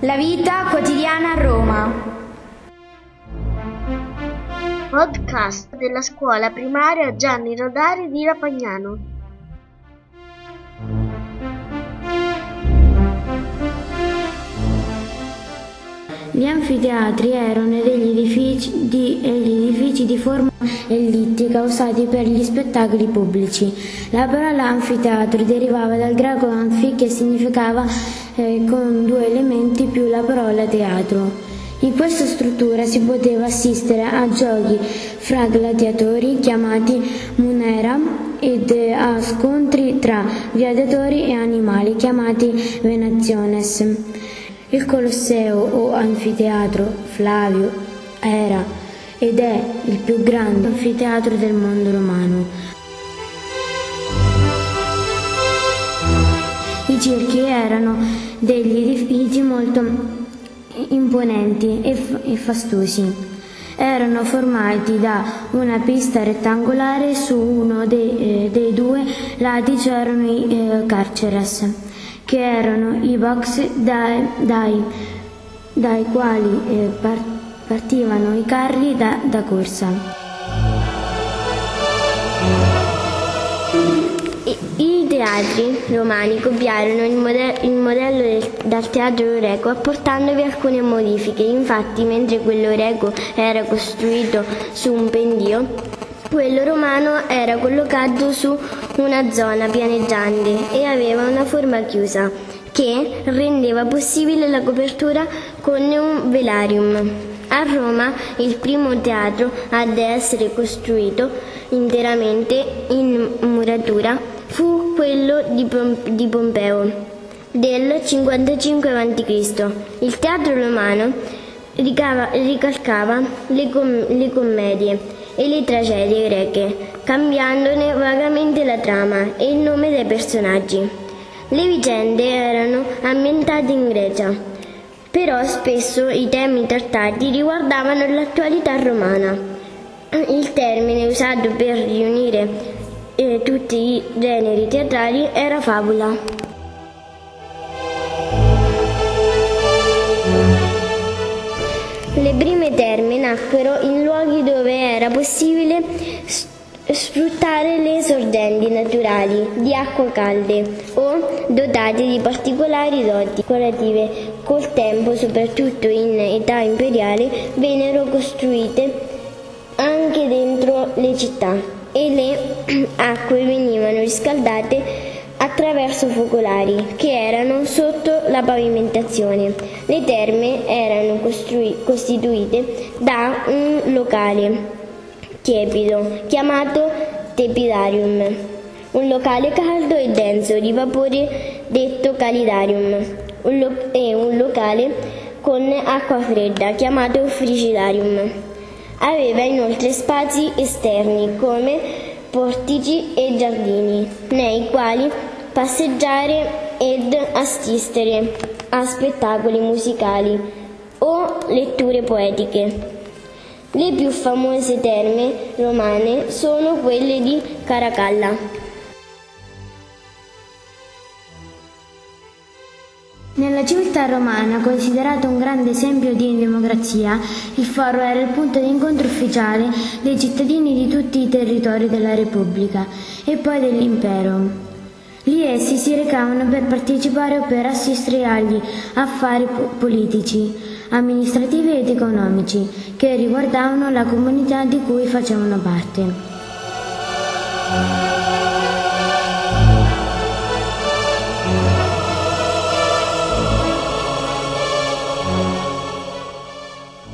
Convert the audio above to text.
La vita quotidiana a Roma. Podcast della scuola primaria Gianni Rodari di Rapagnano. Gli anfiteatri erano degli edifici di, degli edifici di forma ellittica usati per gli spettacoli pubblici. La parola anfiteatro derivava dal greco amphi che significava eh, con due elementi più la parola teatro. In questa struttura si poteva assistere a giochi fra gladiatori chiamati munera ed a scontri tra gladiatori e animali chiamati venationes. Il Colosseo o anfiteatro Flavio era ed è il più grande anfiteatro del mondo romano. Circhi erano degli edifici molto imponenti e, e fastosi. Erano formati da una pista rettangolare su uno dei, eh, dei due lati c'erano i eh, carceres che erano i box dai, dai, dai quali eh, partivano i carri da, da corsa. I teatri romani copiarono il, modello, il modello del, dal teatro greco apportandovi alcune modifiche. Infatti, mentre quello greco era costruito su un pendio, quello romano era collocato su una zona pianeggiante e aveva una forma chiusa che rendeva possibile la copertura con un velarium. A Roma il primo teatro ad essere costruito interamente in muratura fu quello di, Pom- di Pompeo del 55 a.C. Il teatro romano ricava- ricalcava le, com- le commedie e le tragedie greche, cambiandone vagamente la trama e il nome dei personaggi. Le vicende erano ambientate in Grecia, però spesso i temi trattati riguardavano l'attualità romana. Il termine usato per riunire eh, tutti i generi teatrali era fabula. Le prime terme nacquero in luoghi dove era possibile sfruttare le sorgenti naturali di acqua calde o dotate di particolari doti decorative. Col tempo, soprattutto in età imperiale, vennero costruite anche dentro le città e le acque venivano riscaldate attraverso focolari che erano sotto la pavimentazione. Le terme erano costru- costituite da un locale tiepido chiamato tepidarium, un locale caldo e denso di vapore detto calidarium un lo- e un locale con acqua fredda chiamato frigidarium. Aveva inoltre spazi esterni come portici e giardini, nei quali passeggiare ed assistere a spettacoli musicali o letture poetiche. Le più famose terme romane sono quelle di Caracalla. Nella civiltà romana, considerato un grande esempio di democrazia, il foro era il punto di incontro ufficiale dei cittadini di tutti i territori della Repubblica e poi dell'impero. Lì essi si recavano per partecipare o per assistere agli affari politici, amministrativi ed economici che riguardavano la comunità di cui facevano parte.